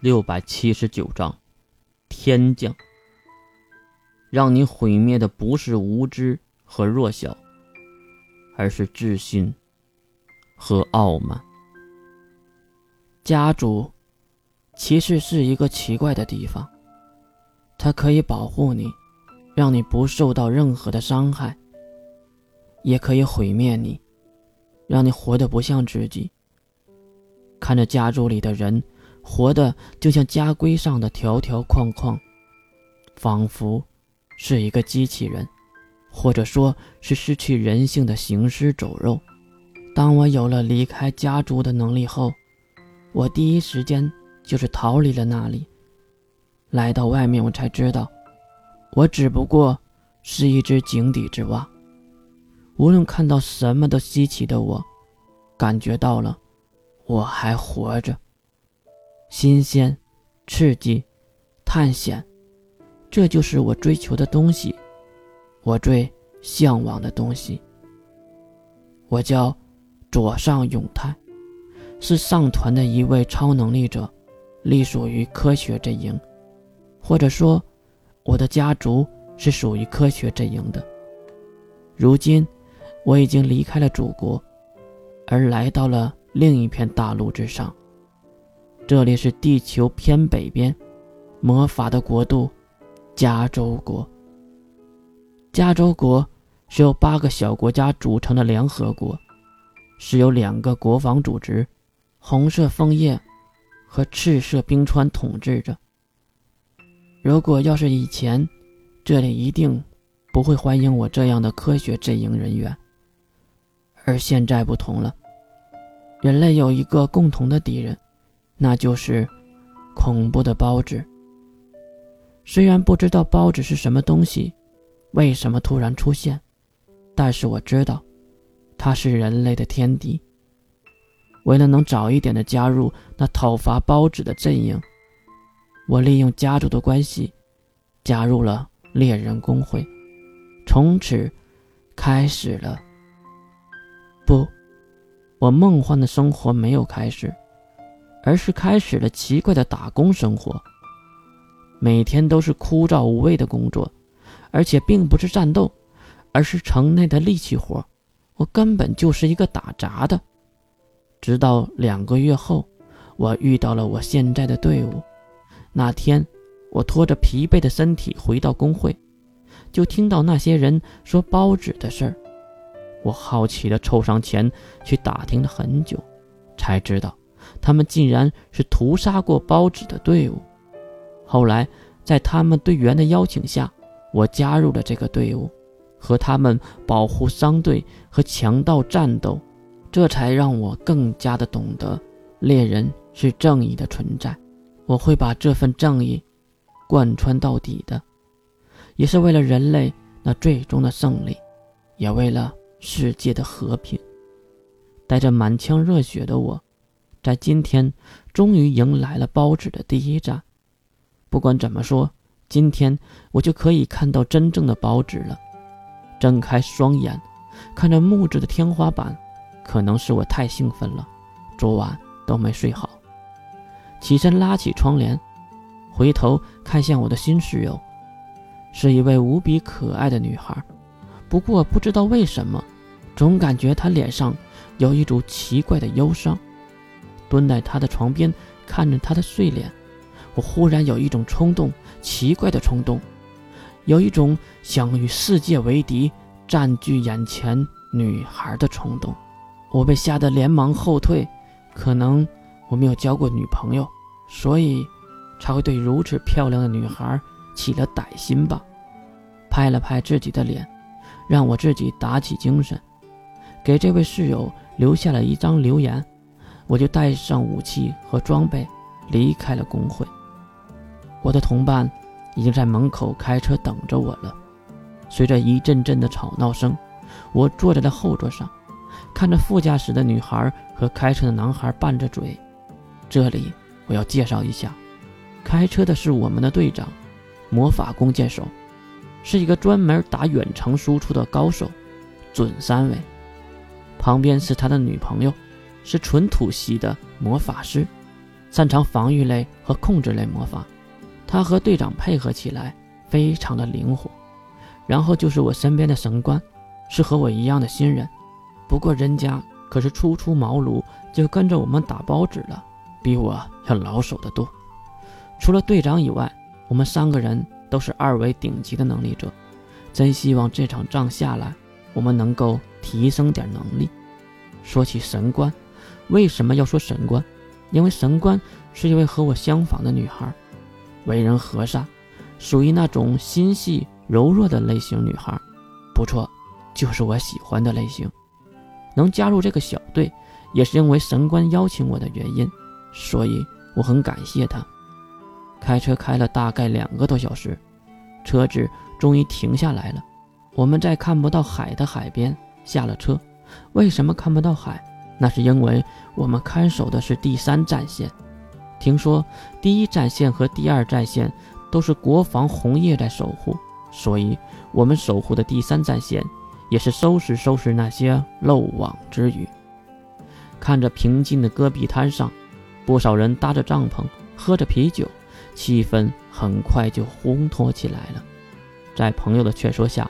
六百七十九章，天降。让你毁灭的不是无知和弱小，而是自信和傲慢。家族其实是一个奇怪的地方，它可以保护你，让你不受到任何的伤害；也可以毁灭你，让你活得不像自己。看着家族里的人。活的就像家规上的条条框框，仿佛是一个机器人，或者说是失去人性的行尸走肉。当我有了离开家族的能力后，我第一时间就是逃离了那里。来到外面，我才知道，我只不过是一只井底之蛙。无论看到什么都稀奇的我，感觉到了我还活着。新鲜、刺激、探险，这就是我追求的东西，我最向往的东西。我叫左上永泰，是上团的一位超能力者，隶属于科学阵营，或者说，我的家族是属于科学阵营的。如今，我已经离开了祖国，而来到了另一片大陆之上。这里是地球偏北边，魔法的国度——加州国。加州国是由八个小国家组成的联合国，是由两个国防组织——红色枫叶和赤色冰川统治着。如果要是以前，这里一定不会欢迎我这样的科学阵营人员。而现在不同了，人类有一个共同的敌人。那就是恐怖的包子。虽然不知道包子是什么东西，为什么突然出现，但是我知道，它是人类的天敌。为了能早一点的加入那讨伐包子的阵营，我利用家族的关系，加入了猎人公会，从此开始了。不，我梦幻的生活没有开始。而是开始了奇怪的打工生活。每天都是枯燥无味的工作，而且并不是战斗，而是城内的力气活。我根本就是一个打杂的。直到两个月后，我遇到了我现在的队伍。那天，我拖着疲惫的身体回到工会，就听到那些人说包纸的事儿。我好奇地凑上前去打听了很久，才知道。他们竟然是屠杀过包子的队伍。后来，在他们队员的邀请下，我加入了这个队伍，和他们保护商队和强盗战斗，这才让我更加的懂得猎人是正义的存在。我会把这份正义贯穿到底的，也是为了人类那最终的胜利，也为了世界的和平。带着满腔热血的我。在今天，终于迎来了包纸的第一站。不管怎么说，今天我就可以看到真正的包纸了。睁开双眼，看着木质的天花板，可能是我太兴奋了，昨晚都没睡好。起身拉起窗帘，回头看向我的新室友，是一位无比可爱的女孩。不过不知道为什么，总感觉她脸上有一种奇怪的忧伤。蹲在他的床边，看着他的睡脸，我忽然有一种冲动，奇怪的冲动，有一种想与世界为敌、占据眼前女孩的冲动。我被吓得连忙后退，可能我没有交过女朋友，所以才会对如此漂亮的女孩起了歹心吧。拍了拍自己的脸，让我自己打起精神，给这位室友留下了一张留言。我就带上武器和装备，离开了工会。我的同伴已经在门口开车等着我了。随着一阵阵的吵闹声，我坐在了后座上，看着副驾驶的女孩和开车的男孩拌着嘴。这里我要介绍一下，开车的是我们的队长，魔法弓箭手，是一个专门打远程输出的高手，准三维。旁边是他的女朋友。是纯土系的魔法师，擅长防御类和控制类魔法，他和队长配合起来非常的灵活。然后就是我身边的神官，是和我一样的新人，不过人家可是初出茅庐就跟着我们打包纸了，比我要老手得多。除了队长以外，我们三个人都是二维顶级的能力者，真希望这场仗下来，我们能够提升点能力。说起神官，为什么要说神官？因为神官是一位和我相仿的女孩，为人和善，属于那种心细柔弱的类型女孩，不错，就是我喜欢的类型。能加入这个小队，也是因为神官邀请我的原因，所以我很感谢他。开车开了大概两个多小时，车子终于停下来了。我们在看不到海的海边下了车。为什么看不到海？那是因为我们看守的是第三战线。听说第一战线和第二战线都是国防红叶在守护，所以我们守护的第三战线也是收拾收拾那些漏网之鱼。看着平静的戈壁滩上，不少人搭着帐篷，喝着啤酒，气氛很快就烘托起来了。在朋友的劝说下，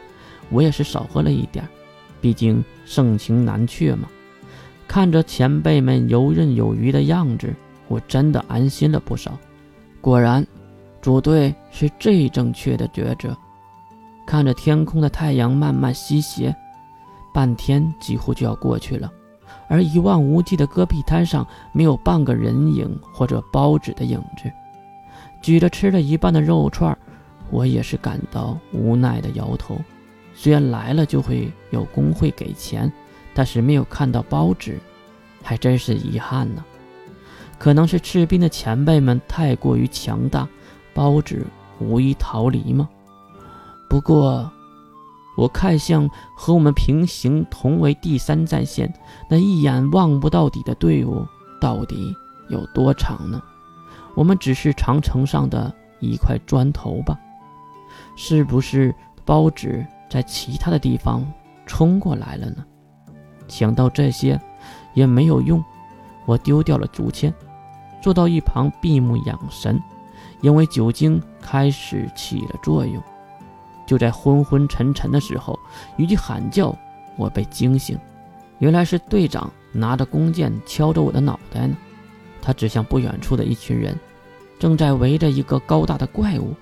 我也是少喝了一点，毕竟盛情难却嘛。看着前辈们游刃有余的样子，我真的安心了不少。果然，组队是最正确的抉择。看着天空的太阳慢慢西斜，半天几乎就要过去了，而一望无际的戈壁滩上没有半个人影或者包子的影子。举着吃了一半的肉串，我也是感到无奈的摇头。虽然来了就会有工会给钱。但是没有看到包纸，还真是遗憾呢。可能是赤兵的前辈们太过于强大，包纸无一逃离吗？不过，我看向和我们平行同为第三战线那一眼望不到底的队伍，到底有多长呢？我们只是长城上的一块砖头吧？是不是包纸在其他的地方冲过来了呢？想到这些，也没有用。我丢掉了竹签，坐到一旁闭目养神。因为酒精开始起了作用，就在昏昏沉沉的时候，一句喊叫，我被惊醒。原来是队长拿着弓箭敲着我的脑袋呢。他指向不远处的一群人，正在围着一个高大的怪物。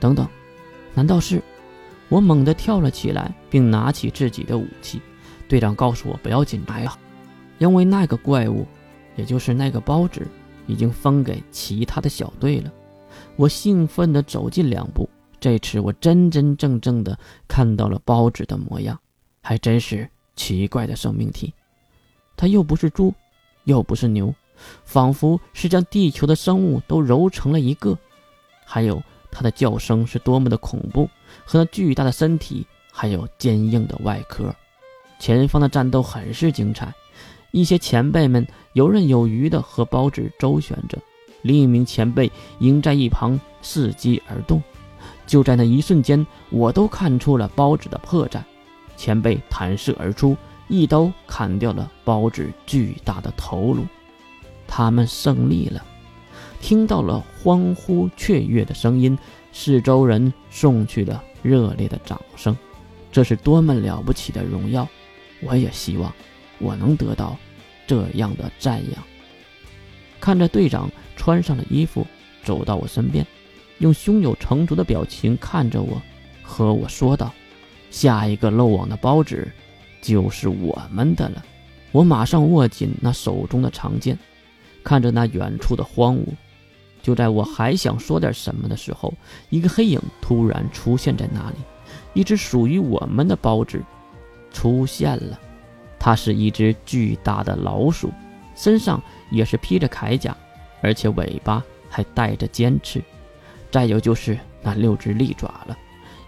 等等，难道是？我猛地跳了起来，并拿起自己的武器。队长告诉我不要紧张，因为那个怪物，也就是那个包纸，已经分给其他的小队了。我兴奋地走近两步，这次我真真正正的看到了包纸的模样，还真是奇怪的生命体。它又不是猪，又不是牛，仿佛是将地球的生物都揉成了一个。还有它的叫声是多么的恐怖，和那巨大的身体，还有坚硬的外壳。前方的战斗很是精彩，一些前辈们游刃有余地和包子周旋着，另一名前辈迎在一旁伺机而动。就在那一瞬间，我都看出了包子的破绽。前辈弹射而出，一刀砍掉了包子巨大的头颅。他们胜利了，听到了欢呼雀跃的声音，四周人送去了热烈的掌声。这是多么了不起的荣耀！我也希望我能得到这样的赞扬。看着队长穿上了衣服，走到我身边，用胸有成竹的表情看着我，和我说道：“下一个漏网的包子就是我们的了。”我马上握紧那手中的长剑，看着那远处的荒芜。就在我还想说点什么的时候，一个黑影突然出现在那里，一只属于我们的包子。出现了，它是一只巨大的老鼠，身上也是披着铠甲，而且尾巴还带着尖刺。再有就是那六只利爪了，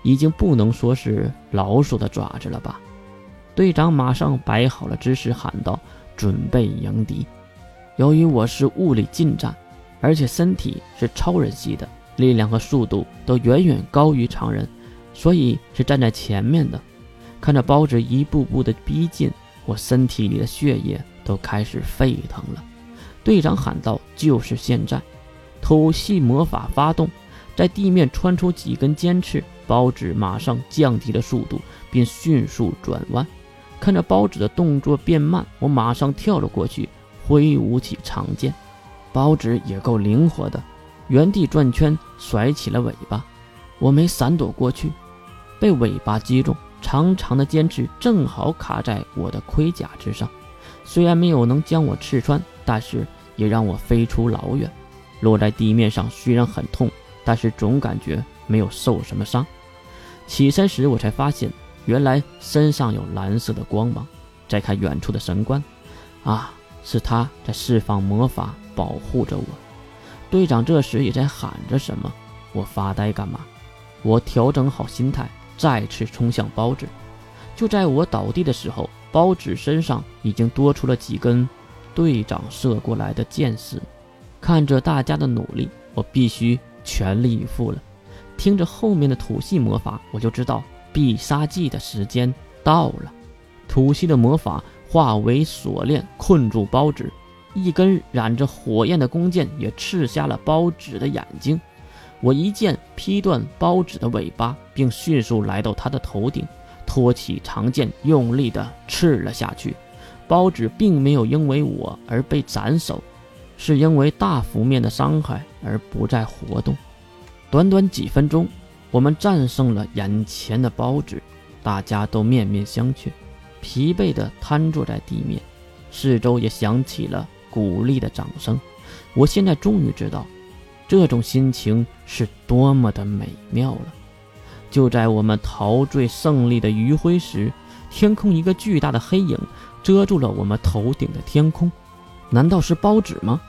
已经不能说是老鼠的爪子了吧？队长马上摆好了姿势，喊道：“准备迎敌。”由于我是物理近战，而且身体是超人系的，力量和速度都远远高于常人，所以是站在前面的。看着包子一步步的逼近，我身体里的血液都开始沸腾了。队长喊道：“就是现在！”吐气魔法发动，在地面穿出几根尖刺，包纸马上降低了速度，并迅速转弯。看着包纸的动作变慢，我马上跳了过去，挥舞起长剑。包纸也够灵活的，原地转圈，甩起了尾巴。我没闪躲过去，被尾巴击中，长长的尖刺正好卡在我的盔甲之上。虽然没有能将我刺穿，但是也让我飞出老远。落在地面上虽然很痛，但是总感觉没有受什么伤。起身时，我才发现原来身上有蓝色的光芒。再看远处的神官，啊，是他在释放魔法保护着我。队长这时也在喊着什么，我发呆干嘛？我调整好心态，再次冲向包子。就在我倒地的时候，包子身上已经多出了几根队长射过来的箭矢。看着大家的努力，我必须全力以赴了。听着后面的土系魔法，我就知道必杀技的时间到了。土系的魔法化为锁链，困住包子。一根染着火焰的弓箭也刺瞎了包子的眼睛。我一剑劈断包子的尾巴，并迅速来到他的头顶，托起长剑，用力地刺了下去。包子并没有因为我而被斩首。是因为大幅面的伤害而不再活动。短短几分钟，我们战胜了眼前的包子，大家都面面相觑，疲惫地瘫坐在地面，四周也响起了鼓励的掌声。我现在终于知道，这种心情是多么的美妙了。就在我们陶醉胜利的余晖时，天空一个巨大的黑影遮住了我们头顶的天空。难道是包纸吗？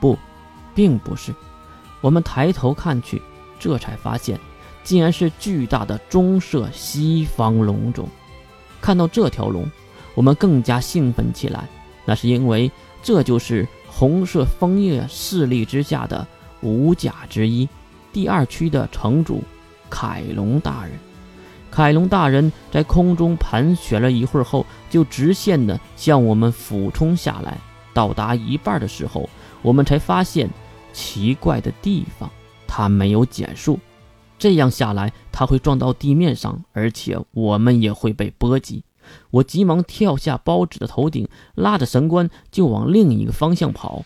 不，并不是。我们抬头看去，这才发现，竟然是巨大的棕色西方龙种。看到这条龙，我们更加兴奋起来。那是因为这就是红色枫叶势力之下的五甲之一，第二区的城主凯龙大人。凯龙大人在空中盘旋了一会儿后，就直线的向我们俯冲下来。到达一半的时候，我们才发现奇怪的地方，它没有减速，这样下来它会撞到地面上，而且我们也会被波及。我急忙跳下包子的头顶，拉着神官就往另一个方向跑。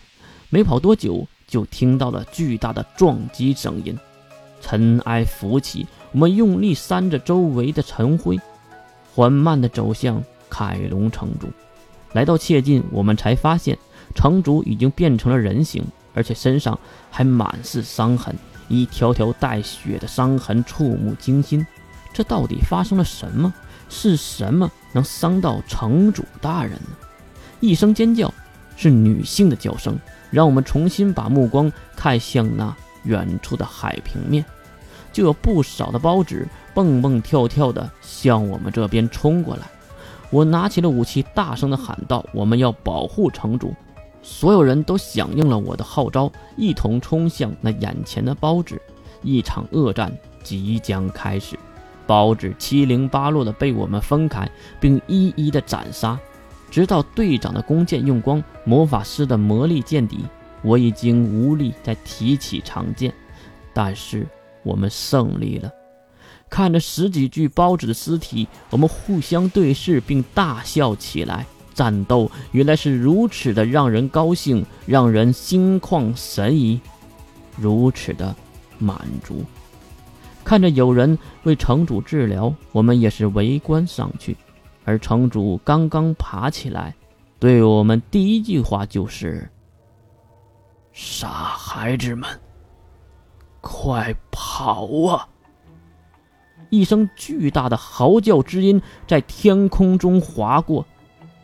没跑多久，就听到了巨大的撞击声音，尘埃浮起，我们用力扇着周围的尘灰，缓慢地走向凯龙城主。来到切近，我们才发现城主已经变成了人形，而且身上还满是伤痕，一条条带血的伤痕触目惊心。这到底发生了什么？是什么能伤到城主大人呢？一声尖叫，是女性的叫声，让我们重新把目光看向那远处的海平面，就有不少的包纸蹦蹦跳跳的向我们这边冲过来。我拿起了武器，大声地喊道：“我们要保护城主！”所有人都响应了我的号召，一同冲向那眼前的包纸。一场恶战即将开始，包纸七零八落地被我们分开，并一一的斩杀，直到队长的弓箭用光，魔法师的魔力见底，我已经无力再提起长剑。但是我们胜利了。看着十几具包子的尸体，我们互相对视，并大笑起来。战斗原来是如此的让人高兴，让人心旷神怡，如此的满足。看着有人为城主治疗，我们也是围观上去。而城主刚刚爬起来，对我们第一句话就是：“傻孩子们，快跑啊！”一声巨大的嚎叫之音在天空中划过，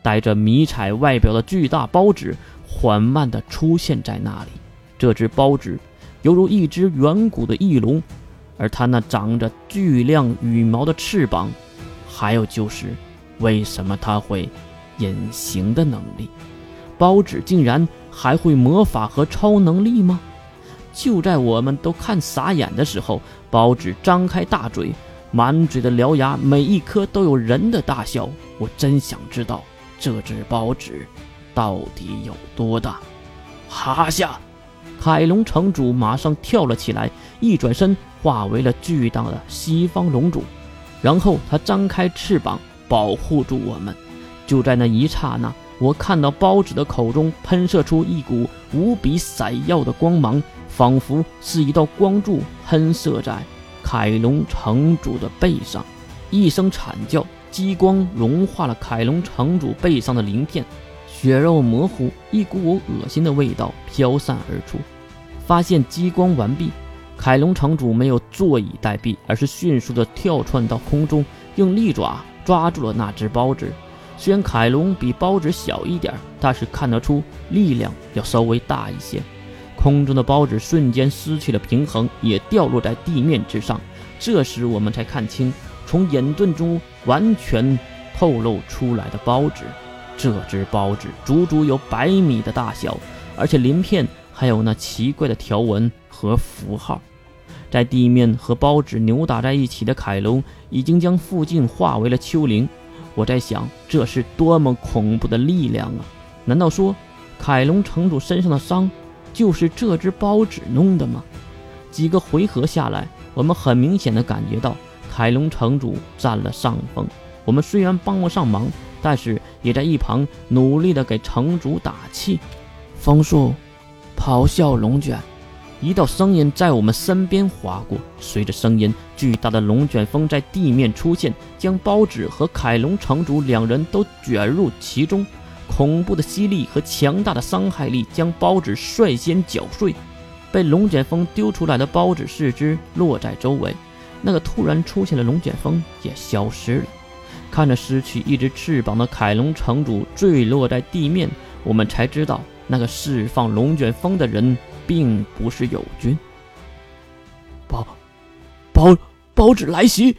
带着迷彩外表的巨大包纸缓慢地出现在那里。这只包纸犹如一只远古的翼龙，而它那长着巨亮羽毛的翅膀，还有就是为什么他会隐形的能力？包纸竟然还会魔法和超能力吗？就在我们都看傻眼的时候，包纸张开大嘴。满嘴的獠牙，每一颗都有人的大小。我真想知道这只包纸到底有多大。哈下！凯龙城主马上跳了起来，一转身化为了巨大的西方龙主，然后他张开翅膀保护住我们。就在那一刹那，我看到包子的口中喷射出一股无比闪耀的光芒，仿佛是一道光柱喷射在凯龙城主的背上。一声惨叫，激光融化了凯龙城主背上的鳞片。血肉模糊，一股恶心的味道飘散而出。发现激光完毕，凯龙城主没有坐以待毙，而是迅速的跳窜到空中，用利爪抓住了那只包子。虽然凯龙比包子小一点，但是看得出力量要稍微大一些。空中的包子瞬间失去了平衡，也掉落在地面之上。这时我们才看清，从眼盾中完全透露出来的包子。这只包子足足有百米的大小，而且鳞片还有那奇怪的条纹和符号。在地面和包纸扭打在一起的凯龙，已经将附近化为了丘陵。我在想，这是多么恐怖的力量啊！难道说，凯龙城主身上的伤，就是这只包纸弄的吗？几个回合下来，我们很明显的感觉到，凯龙城主占了上风。我们虽然帮不上忙。但是也在一旁努力的给城主打气。枫树，咆哮龙卷，一道声音在我们身边划过。随着声音，巨大的龙卷风在地面出现，将包子和凯龙城主两人都卷入其中。恐怖的吸力和强大的伤害力将包子率先搅碎。被龙卷风丢出来的包子四肢落在周围，那个突然出现的龙卷风也消失了。看着失去一只翅膀的凯龙城主坠落在地面，我们才知道那个释放龙卷风的人并不是友军。包，包，包子来袭！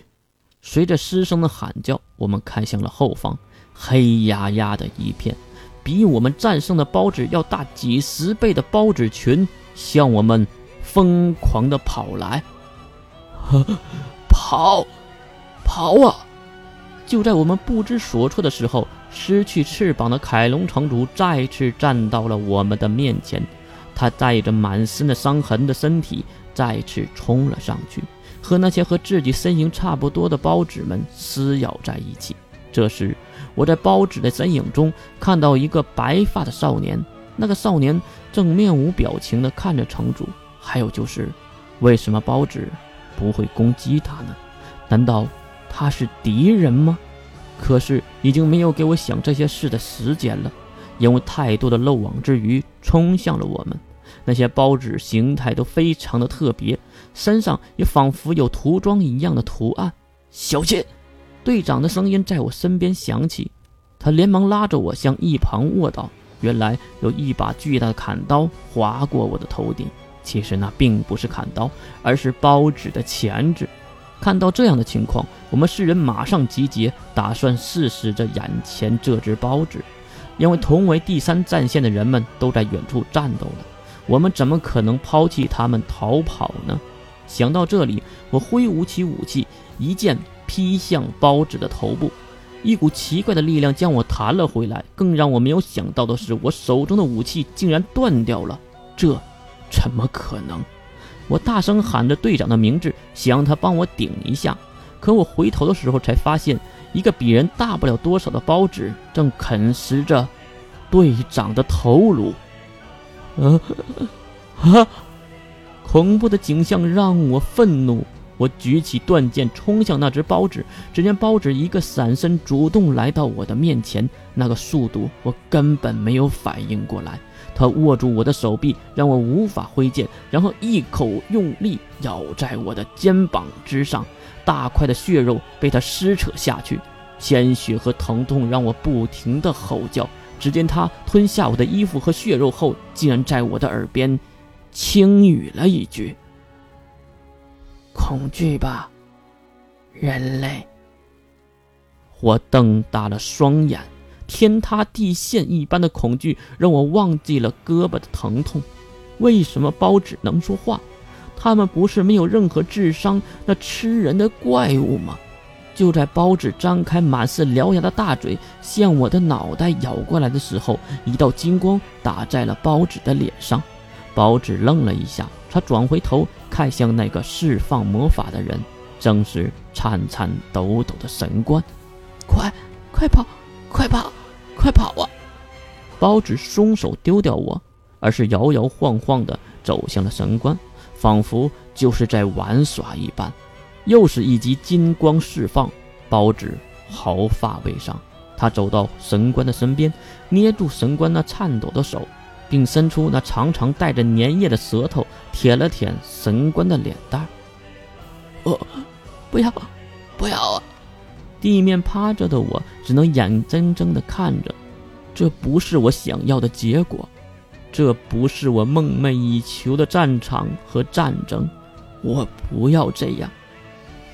随着师生的喊叫，我们看向了后方，黑压压的一片，比我们战胜的包子要大几十倍的包子群向我们疯狂的跑来。跑，跑啊！就在我们不知所措的时候，失去翅膀的凯龙城主再次站到了我们的面前。他带着满身的伤痕的身体再次冲了上去，和那些和自己身形差不多的包子们撕咬在一起。这时，我在包子的身影中看到一个白发的少年，那个少年正面无表情地看着城主。还有就是，为什么包子不会攻击他呢？难道？他是敌人吗？可是已经没有给我想这些事的时间了，因为太多的漏网之鱼冲向了我们。那些包纸形态都非常的特别，身上也仿佛有涂装一样的图案。小心！队长的声音在我身边响起，他连忙拉着我向一旁卧倒。原来有一把巨大的砍刀划过我的头顶，其实那并不是砍刀，而是包纸的钳子。看到这样的情况，我们四人马上集结，打算试试这眼前这只包子。因为同为第三战线的人们都在远处战斗了，我们怎么可能抛弃他们逃跑呢？想到这里，我挥舞起武器，一剑劈向包子的头部。一股奇怪的力量将我弹了回来。更让我没有想到的是，我手中的武器竟然断掉了。这怎么可能？我大声喊着队长的名字，想让他帮我顶一下。可我回头的时候，才发现一个比人大不了多少的包子正啃食着队长的头颅。啊啊！恐怖的景象让我愤怒。我举起断剑冲向那只包子，只见包子一个闪身，主动来到我的面前。那个速度，我根本没有反应过来。他握住我的手臂，让我无法挥剑，然后一口用力咬在我的肩膀之上，大块的血肉被他撕扯下去，鲜血和疼痛让我不停的吼叫。只见他吞下我的衣服和血肉后，竟然在我的耳边轻语了一句：“恐惧吧，人类。”我瞪大了双眼。天塌地陷一般的恐惧让我忘记了胳膊的疼痛。为什么包子能说话？他们不是没有任何智商那吃人的怪物吗？就在包子张开满是獠牙的大嘴向我的脑袋咬过来的时候，一道金光打在了包子的脸上。包子愣了一下，他转回头看向那个释放魔法的人，正是颤颤抖抖的神官。快，快跑，快跑，快跑啊！包子松手丢掉我，而是摇摇晃晃地走向了神官，仿佛就是在玩耍一般。又是一击金光释放，包纸毫发未伤。他走到神官的身边，捏住神官那颤抖的手，并伸出那长长带着粘液的舌头舔了舔神官的脸蛋。我，不要，不要啊！地面趴着的我只能眼睁睁地看着，这不是我想要的结果，这不是我梦寐以求的战场和战争。我不要这样。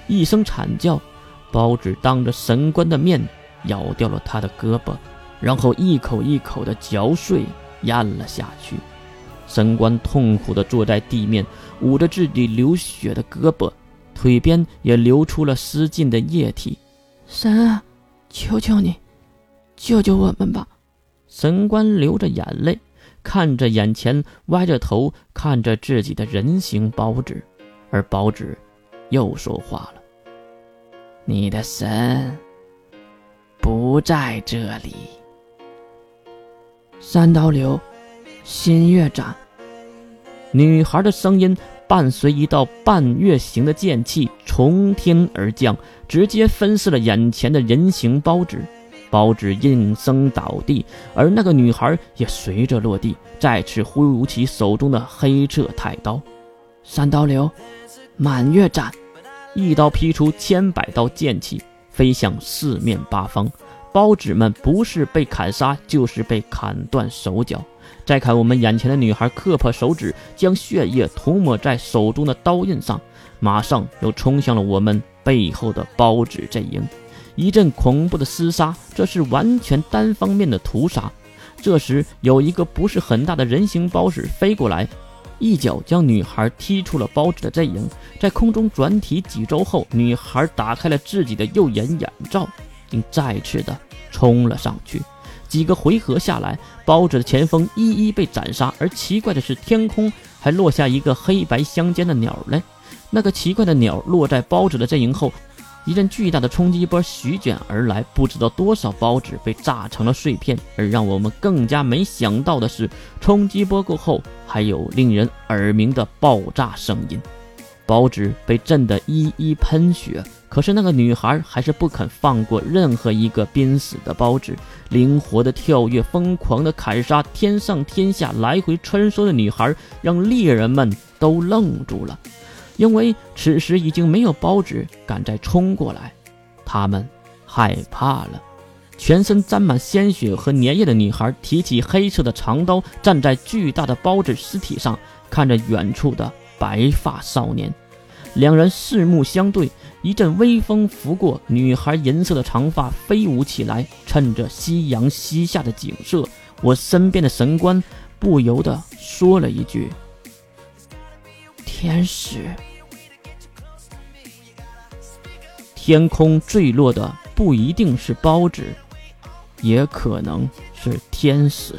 一声惨叫，包子当着神官的面咬掉了他的胳膊，然后一口一口的嚼碎咽了下去。神官痛苦地坐在地面，捂着自己流血的胳膊，腿边也流出了失禁的液体。神啊，求求你，救救我们吧！神官流着眼泪，看着眼前歪着头看着自己的人形包子，而包子。又说话了：“你的神不在这里。”三刀流，新月斩。女孩的声音伴随一道半月形的剑气从天而降，直接分尸了眼前的人形包子。包子应声倒地，而那个女孩也随着落地，再次挥舞起手中的黑色太刀。三刀流。满月斩，一刀劈出千百道剑气，飞向四面八方。包子们不是被砍杀，就是被砍断手脚。再看我们眼前的女孩，磕破手指，将血液涂抹在手中的刀刃上，马上又冲向了我们背后的包子阵营。一阵恐怖的厮杀，这是完全单方面的屠杀。这时，有一个不是很大的人形包子飞过来。一脚将女孩踢出了包子的阵营，在空中转体几周后，女孩打开了自己的右眼眼罩，并再次的冲了上去。几个回合下来，包子的前锋一一被斩杀。而奇怪的是，天空还落下一个黑白相间的鸟来。那个奇怪的鸟落在包子的阵营后。一阵巨大的冲击波席卷而来，不知道多少包子被炸成了碎片。而让我们更加没想到的是，冲击波过后还有令人耳鸣的爆炸声音，包子被震得一一喷血。可是那个女孩还是不肯放过任何一个濒死的包子，灵活的跳跃，疯狂的砍杀，天上天下来回穿梭的女孩，让猎人们都愣住了。因为此时已经没有包子敢再冲过来，他们害怕了。全身沾满鲜血和粘液的女孩提起黑色的长刀，站在巨大的包子尸体上，看着远处的白发少年。两人四目相对，一阵微风拂过，女孩银色的长发飞舞起来，趁着夕阳西下的景色，我身边的神官不由得说了一句。天使，天空坠落的不一定是包子，也可能是天使。